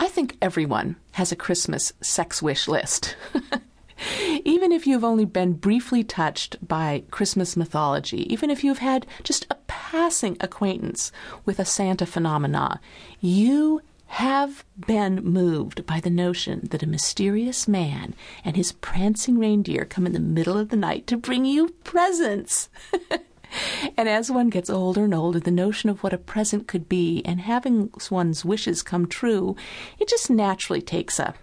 I think everyone has a Christmas sex wish list. even if you've only been briefly touched by Christmas mythology, even if you've had just a passing acquaintance with a Santa phenomena, you have been moved by the notion that a mysterious man and his prancing reindeer come in the middle of the night to bring you presents. and as one gets older and older, the notion of what a present could be and having one's wishes come true, it just naturally takes a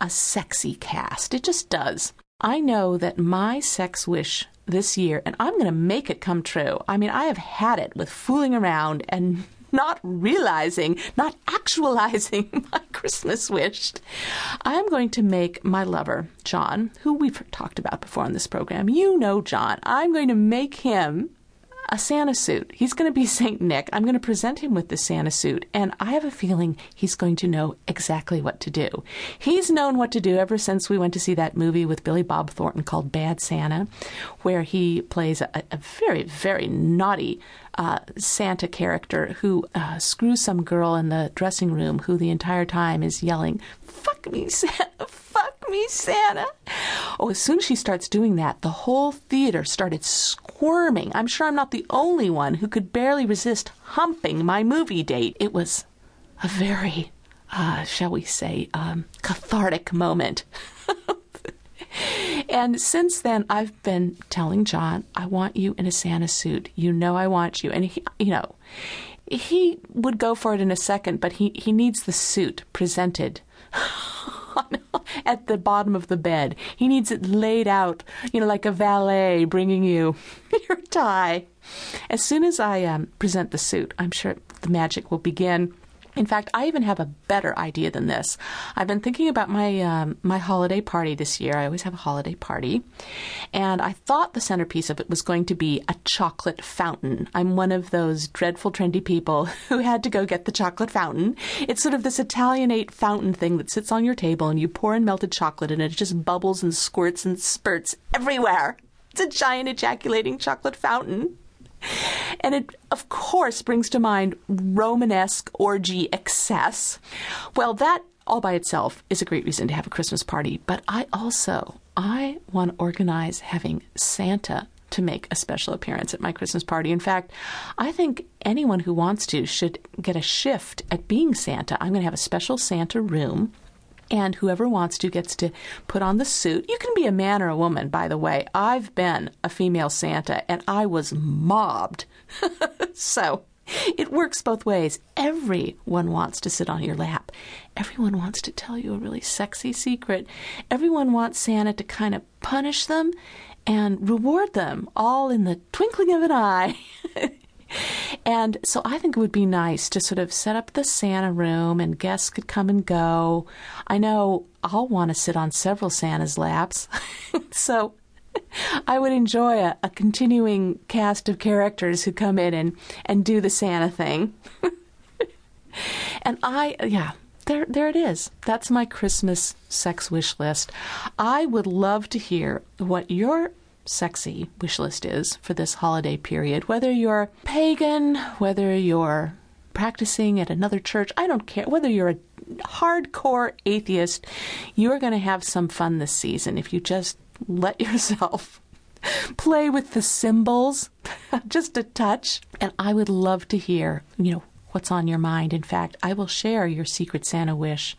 a sexy cast. It just does. I know that my sex wish this year, and I'm going to make it come true. I mean, I have had it with fooling around and not realizing, not actualizing my Christmas wish. I'm going to make my lover, John, who we've talked about before on this program. You know John. I'm going to make him a Santa suit. He's going to be St. Nick. I'm going to present him with the Santa suit, and I have a feeling he's going to know exactly what to do. He's known what to do ever since we went to see that movie with Billy Bob Thornton called Bad Santa, where he plays a, a very, very naughty uh, Santa character who uh, screws some girl in the dressing room who the entire time is yelling, Fuck me, Santa! Fuck me, Santa! Oh, as soon as she starts doing that, the whole theater started squirming. I'm sure I'm not the only one who could barely resist humping my movie date. It was a very, uh, shall we say, um, cathartic moment. and since then, I've been telling John, I want you in a Santa suit. You know I want you. And, he, you know, he would go for it in a second, but he, he needs the suit presented. at the bottom of the bed. He needs it laid out, you know, like a valet bringing you your tie. As soon as I um, present the suit, I'm sure the magic will begin. In fact, I even have a better idea than this. I've been thinking about my um, my holiday party this year. I always have a holiday party, and I thought the centerpiece of it was going to be a chocolate fountain. I'm one of those dreadful trendy people who had to go get the chocolate fountain. It's sort of this Italianate fountain thing that sits on your table, and you pour in melted chocolate, and it just bubbles and squirts and spurts everywhere. It's a giant ejaculating chocolate fountain. And it, of course, brings to mind Romanesque orgy excess. Well, that all by itself is a great reason to have a Christmas party, but I also I want to organize having Santa to make a special appearance at my Christmas party. In fact, I think anyone who wants to should get a shift at being Santa. I'm going to have a special Santa room and whoever wants to gets to put on the suit. You can be a man or a woman, by the way. I've been a female Santa and I was mobbed. so it works both ways. Everyone wants to sit on your lap. Everyone wants to tell you a really sexy secret. Everyone wants Santa to kind of punish them and reward them all in the twinkling of an eye. And so I think it would be nice to sort of set up the Santa room and guests could come and go. I know I'll want to sit on several Santa's laps. so I would enjoy a, a, continuing cast of characters who come in and, and do the Santa thing. and I, yeah, there, there it is. That's my Christmas sex wish list. I would love to hear what your sexy wish list is for this holiday period. Whether you're pagan, whether you're practicing at another church, I don't care. Whether you're a hardcore atheist, you're going to have some fun this season if you just let yourself play with the symbols just a touch. And I would love to hear, you know, what's on your mind. In fact, I will share your secret Santa wish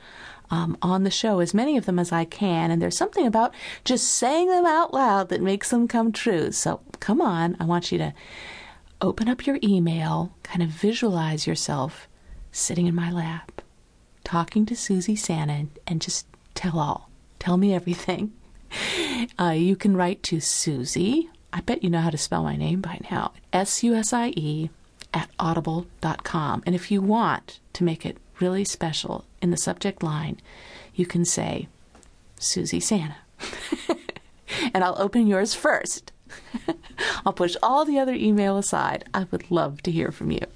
um, on the show, as many of them as I can. And there's something about just saying them out loud that makes them come true. So come on, I want you to open up your email, kind of visualize yourself sitting in my lap, talking to Susie Santa, and just tell all. Tell me everything. Uh, you can write to Susie. I bet you know how to spell my name by now. S U S I E at audible.com. And if you want to make it really special, in the subject line, you can say, Susie Santa. and I'll open yours first. I'll push all the other email aside. I would love to hear from you.